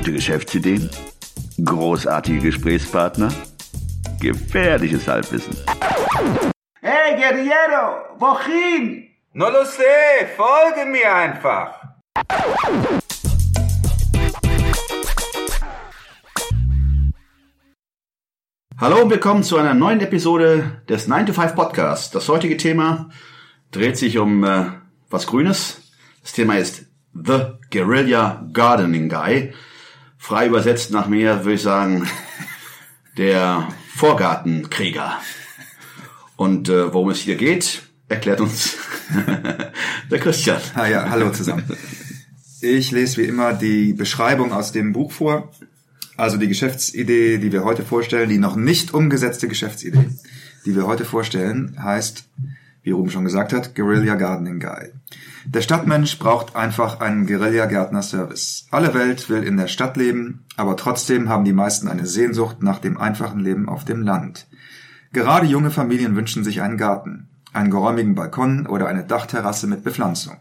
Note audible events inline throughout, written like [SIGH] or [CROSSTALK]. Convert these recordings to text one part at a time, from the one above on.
Gute Geschäftsideen? Großartige Gesprächspartner? Gefährliches Halbwissen. Hey, Guerriero, wohin? No lo sé, folge mir einfach. Hallo und willkommen zu einer neuen Episode des 9 to 5 Podcasts. Das heutige Thema dreht sich um äh, was Grünes. Das Thema ist The Guerilla Gardening Guy. Frei übersetzt nach mir würde ich sagen, der Vorgartenkrieger. Und äh, worum es hier geht, erklärt uns [LAUGHS] der Christian. Ah ja, hallo zusammen. Ich lese wie immer die Beschreibung aus dem Buch vor. Also die Geschäftsidee, die wir heute vorstellen, die noch nicht umgesetzte Geschäftsidee, die wir heute vorstellen, heißt, wie Ruben schon gesagt hat, Guerilla Gardening Guy. Der Stadtmensch braucht einfach einen Guerilla-Gärtner-Service. Alle Welt will in der Stadt leben, aber trotzdem haben die meisten eine Sehnsucht nach dem einfachen Leben auf dem Land. Gerade junge Familien wünschen sich einen Garten, einen geräumigen Balkon oder eine Dachterrasse mit Bepflanzung.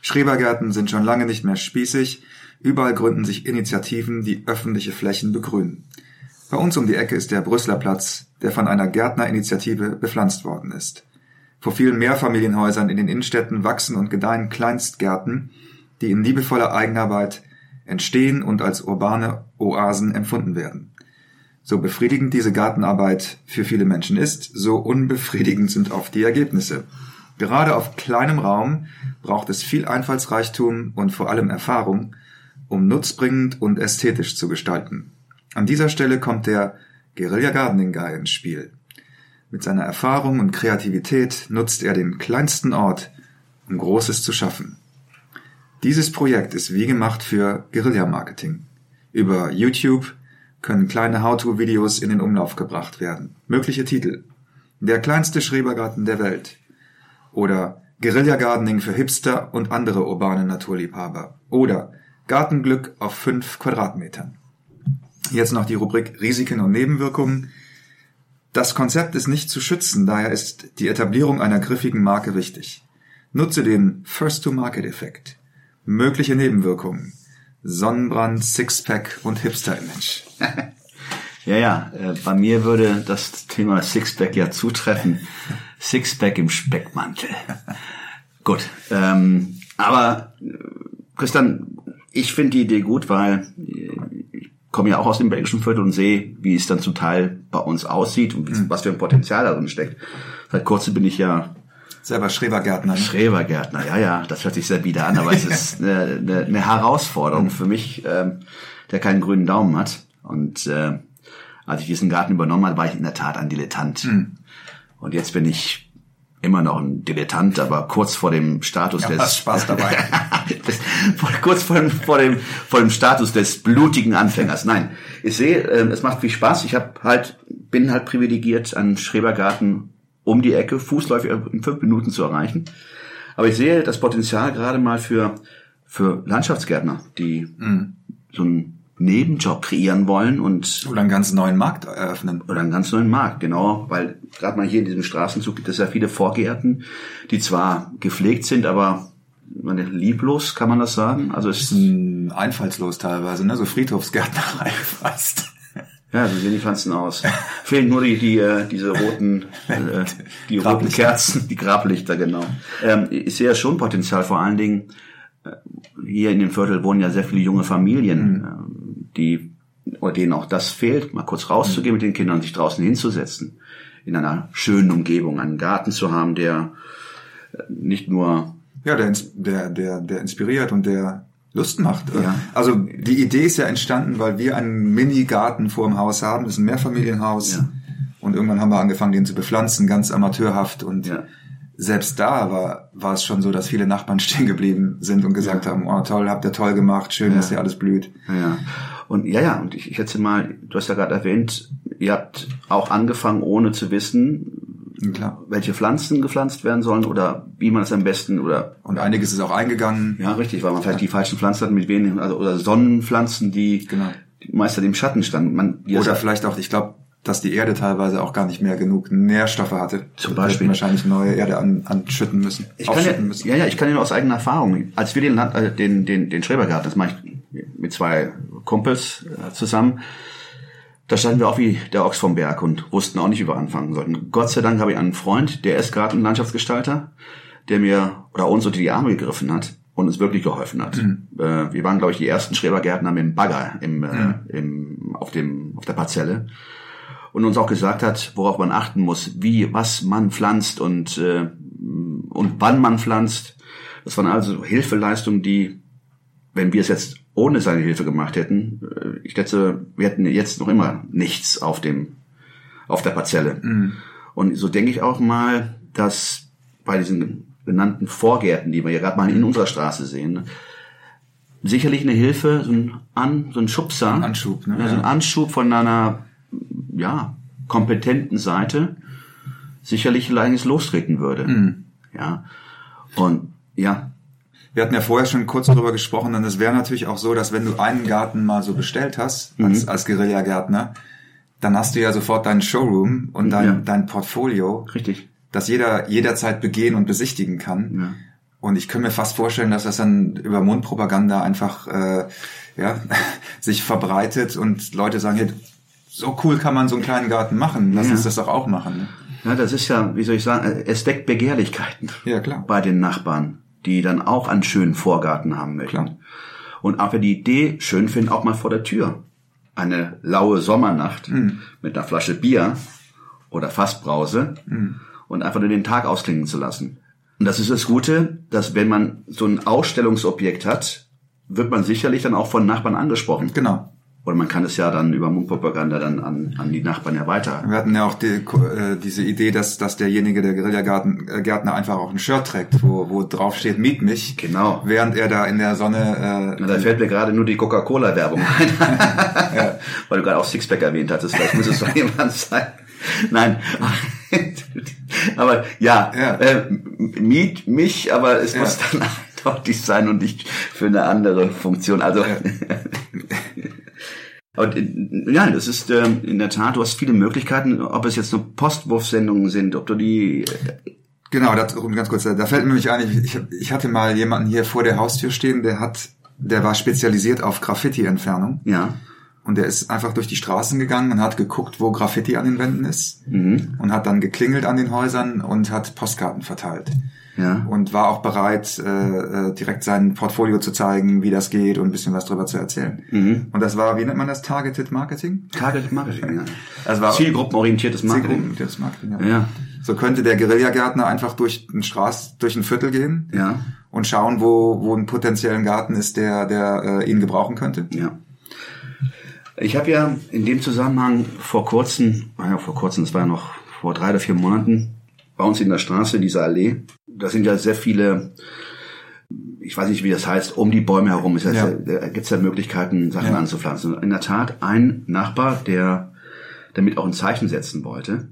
Schrebergärten sind schon lange nicht mehr spießig, überall gründen sich Initiativen, die öffentliche Flächen begrünen. Bei uns um die Ecke ist der Brüsseler Platz, der von einer Gärtnerinitiative bepflanzt worden ist. Vor vielen Mehrfamilienhäusern in den Innenstädten wachsen und gedeihen Kleinstgärten, die in liebevoller Eigenarbeit entstehen und als urbane Oasen empfunden werden. So befriedigend diese Gartenarbeit für viele Menschen ist, so unbefriedigend sind oft die Ergebnisse. Gerade auf kleinem Raum braucht es viel Einfallsreichtum und vor allem Erfahrung, um nutzbringend und ästhetisch zu gestalten. An dieser Stelle kommt der Guerilla Gardening Guy ins Spiel. Mit seiner Erfahrung und Kreativität nutzt er den kleinsten Ort, um Großes zu schaffen. Dieses Projekt ist wie gemacht für Guerilla-Marketing. Über YouTube können kleine How-To-Videos in den Umlauf gebracht werden. Mögliche Titel. Der kleinste Schrebergarten der Welt. Oder Guerilla-Gardening für Hipster und andere urbane Naturliebhaber. Oder Gartenglück auf fünf Quadratmetern. Jetzt noch die Rubrik Risiken und Nebenwirkungen. Das Konzept ist nicht zu schützen, daher ist die Etablierung einer griffigen Marke wichtig. Nutze den First-to-Market-Effekt. Mögliche Nebenwirkungen. Sonnenbrand, Sixpack und Hipster-Image. [LAUGHS] Ja, ja, äh, bei mir würde das Thema Sixpack ja zutreffen. Sixpack im Speckmantel. [LAUGHS] Gut, ähm, aber äh, Christian, ich finde die Idee gut, weil komme ja auch aus dem belgischen Viertel und sehe, wie es dann zum Teil bei uns aussieht und wie, was für ein Potenzial darin steckt. Seit kurzem bin ich ja Selber Schrebergärtner. Ne? Schrebergärtner, ja, ja, das hört sich sehr bieder an, aber es [LAUGHS] ist eine, eine, eine Herausforderung für mich, ähm, der keinen grünen Daumen hat. Und äh, als ich diesen Garten übernommen habe, war ich in der Tat ein Dilettant. Und jetzt bin ich immer noch ein Dilettant, aber kurz vor dem Status Ja, des Spaß dabei. [LAUGHS] kurz vor dem, vor, dem, vor dem Status des blutigen Anfängers. Nein, ich sehe, ähm, es macht viel Spaß. Ich habe halt, bin halt privilegiert, einen Schrebergarten um die Ecke, fußläufig in fünf Minuten zu erreichen. Aber ich sehe das Potenzial gerade mal für, für Landschaftsgärtner, die so einen Nebenjob kreieren wollen und Oder einen ganz neuen Markt eröffnen. oder einen ganz neuen Markt, genau, weil gerade mal hier in diesem Straßenzug gibt es ja viele Vorgärten, die zwar gepflegt sind, aber meine, lieblos, kann man das sagen? Also es Hm, Einfallslos teilweise, ne? So Friedhofsgärtnerei [LAUGHS] fast. ja, so sehen die Pflanzen aus. [LAUGHS] Fehlen nur die, die äh, diese roten, äh, die roten. Kerzen, die Grablichter, genau. Ähm, ich sehe ja schon Potenzial, vor allen Dingen äh, hier in dem Viertel wohnen ja sehr viele junge Familien, ähm, die oder denen auch das fehlt, mal kurz rauszugehen mit den Kindern und sich draußen hinzusetzen, in einer schönen Umgebung, einen Garten zu haben, der äh, nicht nur Ja, der, der, der, der inspiriert und der Lust macht. Ja. Also die Idee ist ja entstanden, weil wir einen Mini-Garten vor dem Haus haben. Das ist ein Mehrfamilienhaus. Ja. Und irgendwann haben wir angefangen, den zu bepflanzen, ganz amateurhaft. Und Ja. selbst da war, war es schon so, dass viele Nachbarn [LAUGHS] stehen geblieben sind und gesagt haben, oh toll, habt ihr toll gemacht, schön, dass hier alles blüht. Ja. Und ja, ja, und ich, ich schätze mal, du hast ja gerade erwähnt, ihr habt auch angefangen, ohne zu wissen, Klar. welche Pflanzen gepflanzt werden sollen oder wie man es am besten oder Und einiges ist auch eingegangen. ja richtig, weil man vielleicht die falschen Pflanzen hat mit wenigen also oder Sonnenpflanzen, die, Genau. die meist im Schatten standen. Man, Oder vielleicht auch, ich glaube, dass die Erde teilweise auch gar nicht mehr genug Nährstoffe hatte. Zum Beispiel. wahrscheinlich neue Erde an, anschütten müssen. Ich kann ja, müssen. ja, ja, ich kann Ihnen aus eigener Erfahrung, als wir den, Land- äh, den, den, den Schrebergarten, das mache ich mit zwei Kumpels äh, zusammen. Da standen wir auch wie der Ochs vom Berg und wussten auch nicht, wie wir anfangen sollten. Gott sei Dank habe ich einen Freund, der ist gerade ein Landschaftsgestalter, der mir oder uns unter die Arme gegriffen hat und uns wirklich geholfen hat. Mhm. Äh, wir waren, glaube ich, die ersten Schrebergärtner mit dem Bagger im, äh, im, auf, dem, auf der Parzelle und uns auch gesagt hat, worauf man achten muss, wie, was man pflanzt und, äh, und wann man pflanzt. Das waren also Hilfeleistungen, die, wenn wir es jetzt ohne seine Hilfe gemacht hätten, äh, ich schätze, wir hätten jetzt noch immer nichts auf dem, auf der Parzelle. Und so denke ich auch mal, dass bei diesen genannten Vorgärten, die wir ja gerade mal in unserer Straße sehen, sicherlich eine Hilfe, so ein, An, so ein Schubser, Ein Anschub, ne? ja, so ein. Anschub von einer ja, kompetenten Seite sicherlich eigentlich lostreten würde. Mhm. Ja. Und ja, Wir hatten ja vorher schon kurz darüber gesprochen und es wäre natürlich auch so, dass wenn du einen Garten mal so bestellt hast, Mhm. als, als Guerilla-Gärtner, dann hast du ja sofort deinen Showroom und dein, Ja. dein Portfolio, richtig. das jeder jederzeit begehen und besichtigen kann. Ja. Und ich könnte mir fast vorstellen, dass das dann über Mundpropaganda einfach äh, ja, [LAUGHS] sich verbreitet und Leute sagen, hey, so cool kann man so einen kleinen Garten machen. Lass Ja. uns das doch auch machen. Ne? Ja, das ist ja, wie soll ich sagen, es weckt Begehrlichkeiten Ja, klar. bei den Nachbarn, die dann auch einen schönen Vorgarten haben möchten. Klar. Und wer die Idee schön finden, auch mal vor der Tür. Eine laue Sommernacht Mhm. mit einer Flasche Bier oder Fassbrause Mhm. und einfach nur den Tag ausklingen zu lassen. Und das ist das Gute, dass wenn man so ein Ausstellungsobjekt hat, wird man sicherlich dann auch von Nachbarn angesprochen. Genau. Oder man kann es ja dann über Mundpropaganda dann an, an die Nachbarn ja weiter. Wir hatten ja auch die, äh, diese Idee, dass, dass derjenige, der Guerillagärtner einfach auch ein Shirt trägt, wo, wo drauf steht, miet mich. Genau. Während er da in der Sonne, Na, äh, da fällt mir gerade nur die Coca-Cola-Werbung ein. [LAUGHS] Weil du gerade auch Sixpack erwähnt hattest. Vielleicht muss es so [LAUGHS] jemand sein. Nein. [LAUGHS] aber ja, Ja. Äh, miet mich, aber es Ja. muss dann eindeutig sein und nicht für eine andere Funktion. Also, aber äh, ja, das ist ähm, in der Tat, du hast viele Möglichkeiten, ob es jetzt nur Postwurfsendungen sind, ob du die, äh, genau, das, ganz kurz, da fällt mir nämlich ein, ich, ich hatte mal jemanden hier vor der Haustür stehen, der hat, der war spezialisiert auf Graffiti-Entfernung. ja, Und der ist einfach durch die Straßen gegangen und hat geguckt, wo Graffiti an den Wänden ist. Und hat dann geklingelt an den Häusern und hat Postkarten verteilt. Ja, Und war auch bereit, äh, äh, direkt sein Portfolio zu zeigen, wie das geht und ein bisschen was drüber zu erzählen. Und das war, wie nennt man das? Targeted Marketing? Target Marketing, ja. [LAUGHS] Das war Zielgruppenorientiertes Marketing. Zielgruppenorientiertes Marketing. Ja. Ja. So könnte der Guerillagärtner einfach durch ein Straß, durch ein Viertel gehen Ja. und schauen, wo, wo ein potenziellen Garten ist, der, der äh, ihn gebrauchen könnte. Ja. Ich habe ja in dem Zusammenhang vor kurzem, naja, vor kurzem, das war ja noch vor drei oder vier Monaten, bei uns in der Straße, in dieser Allee, da sind ja sehr viele, ich weiß nicht, wie das heißt, um die Bäume herum ist ja, Ja. da gibt es ja Möglichkeiten, Sachen Ja. anzupflanzen. Und in der Tat, ein Nachbar, der damit auch ein Zeichen setzen wollte,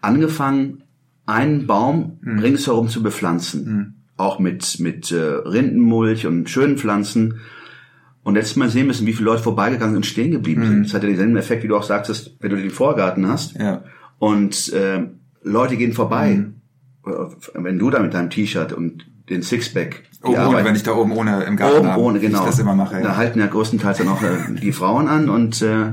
angefangen, einen Baum Mhm. ringsherum zu bepflanzen. Auch mit, mit äh, Rindenmulch und schönen Pflanzen. Und letztes Mal sehen müssen, wie viele Leute vorbeigegangen sind und stehen geblieben sind. Das hat ja denselben Effekt, wie du auch sagtest, wenn du den Vorgarten hast. Mhm. Ja. Und äh, Leute gehen vorbei. Mhm. Äh, Wenn du da mit deinem T-Shirt und den Sixpack Oben die ohne, Arbeit- wenn ich da oben ohne im Garten oben ohne, genau. ich das immer mache. Da Ja. halten ja größtenteils dann auch äh, die Frauen an und äh,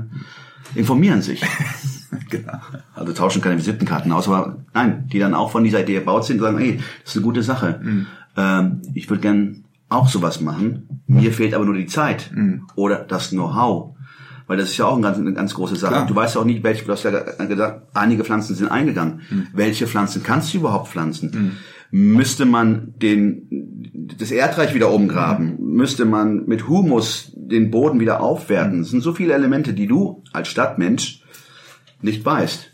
informieren sich. [LAUGHS] genau. Also tauschen keine Visitenkarten aus, aber nein, die dann auch von dieser Idee erbaut sind und sagen, hey, das ist eine gute Sache. Mhm. Ähm, ich würde gern auch sowas machen. Mir fehlt aber nur die Zeit Mhm. oder das Know-how. Weil das ist ja auch eine ganz, eine ganz große Sache. Klar. Du weißt ja auch nicht, welche, du hast ja gesagt, einige Pflanzen sind eingegangen. Mhm. Welche Pflanzen kannst du überhaupt pflanzen? Müsste man den, das Erdreich wieder umgraben? Mhm. Müsste man mit Humus den Boden wieder aufwerten? Es sind so viele Elemente, die du als Stadtmensch nicht weißt.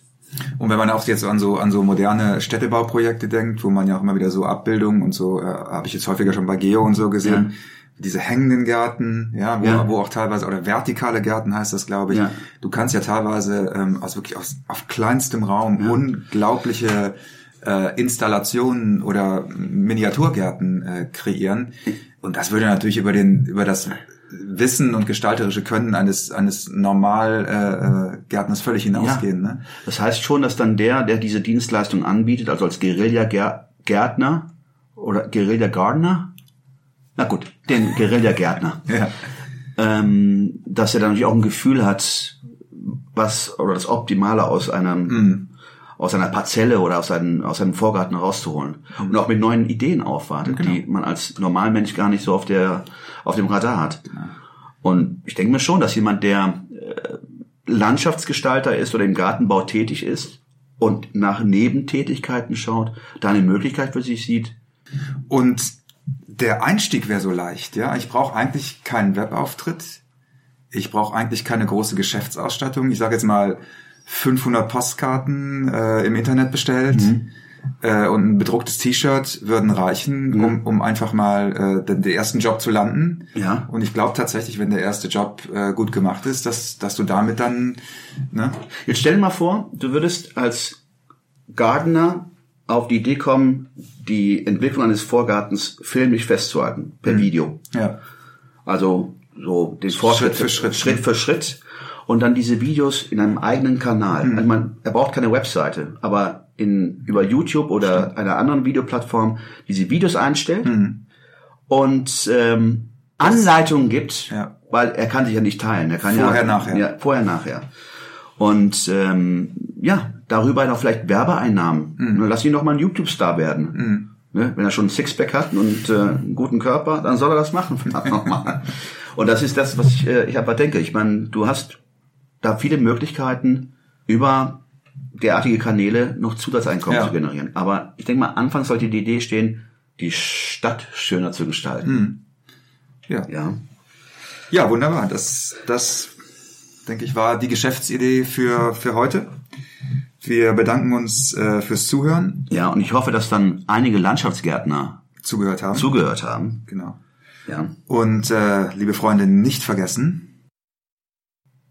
Und wenn man auch jetzt an so an so moderne Städtebauprojekte denkt, wo man ja auch immer wieder so Abbildungen und so, äh, habe ich jetzt häufiger schon bei Geo und so gesehen, diese hängenden Gärten, ja, wo, Ja. wo auch teilweise, oder vertikale Gärten heißt das, glaube ich. Ja. Du kannst ja teilweise ähm, aus wirklich aus, auf kleinstem Raum unglaubliche äh, Installationen oder Miniaturgärten äh, kreieren. Und das würde natürlich über den, über das Wissen und gestalterische Können eines eines normal äh, äh, Gärtners völlig hinausgehen. Ne? Das heißt schon, dass dann der, der diese Dienstleistung anbietet, also als Guerilla-Gärtner oder Guerilla-Gardener, na gut, den Guerilla-Gärtner, Ja. ähm, dass er dann natürlich auch ein Gefühl hat, was oder das Optimale aus einem aus einer Parzelle oder aus einem aus einem Vorgarten rauszuholen und auch mit neuen Ideen aufwartet, die man als Normalmensch gar nicht so auf der auf dem Radar hat. Und ich denke mir schon, dass jemand, der äh, Landschaftsgestalter ist oder im Gartenbau tätig ist und nach Nebentätigkeiten schaut, da eine Möglichkeit für sich sieht. Und der Einstieg wäre so leicht, ja. Ich brauche eigentlich keinen Webauftritt. Ich brauche eigentlich keine große Geschäftsausstattung. Ich sage jetzt mal 500 Postkarten äh, im Internet bestellt äh, und ein bedrucktes T-Shirt würden reichen, um, um einfach mal äh, den, den ersten Job zu landen. Ja. Und ich glaube tatsächlich, wenn der erste Job äh, gut gemacht ist, dass, dass du damit dann, ne? Jetzt stell dir mal vor, du würdest als Gardener auf die Idee kommen, die Entwicklung eines Vorgartens filmisch festzuhalten, per Video. Ja. Also so den Fortschritt für Schritt, Schritt ne? für Schritt und dann diese Videos in einem eigenen Kanal. Mhm. Also man, er braucht keine Webseite, aber in über YouTube oder einer anderen Videoplattform diese Videos einstellt Mhm. und ähm, Anleitungen gibt, Ja. weil er kann sich ja nicht teilen. Er kann Vorher, ja, nachher. Ja, vorher, nachher. Und ähm, ja, darüber noch vielleicht Werbeeinnahmen. Mhm. Lass ihn doch mal ein YouTube-Star werden. Ne? Wenn er schon ein Sixpack hat und äh, einen guten Körper, dann soll er das machen. [LAUGHS] und das ist das, was ich, äh, ich einfach denke. Ich meine, du hast da viele Möglichkeiten, über derartige Kanäle noch Zusatzeinkommen Ja. zu generieren. Aber ich denke mal, anfangs sollte die Idee stehen, die Stadt schöner zu gestalten. Ja. Ja. Ja, wunderbar. Das, das, denke ich, war die Geschäftsidee für, für heute. Wir bedanken uns äh, fürs Zuhören, Ja, und ich hoffe, dass dann einige Landschaftsgärtner zugehört haben. zugehört haben. genau. Ja. Und äh, liebe Freunde, nicht vergessen,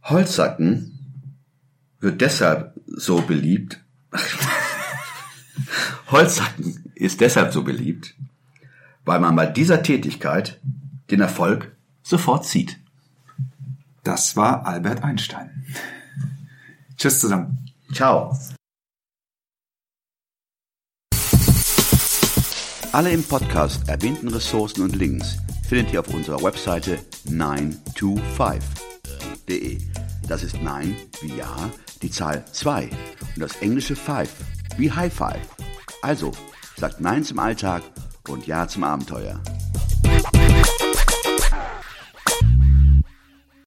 Holzsacken wird deshalb so beliebt. [LAUGHS] Holzsacken ist deshalb so beliebt, weil man bei dieser Tätigkeit den Erfolg sofort sieht. das war Albert Einstein. Tschüss zusammen. Ciao. Alle im Podcast erwähnten Ressourcen und Links findet ihr auf unserer Webseite 925.de. Das ist 9 wie Ja, die Zahl 2 und das englische 5 wie High Five. Also, sagt Nein zum Alltag und Ja zum Abenteuer.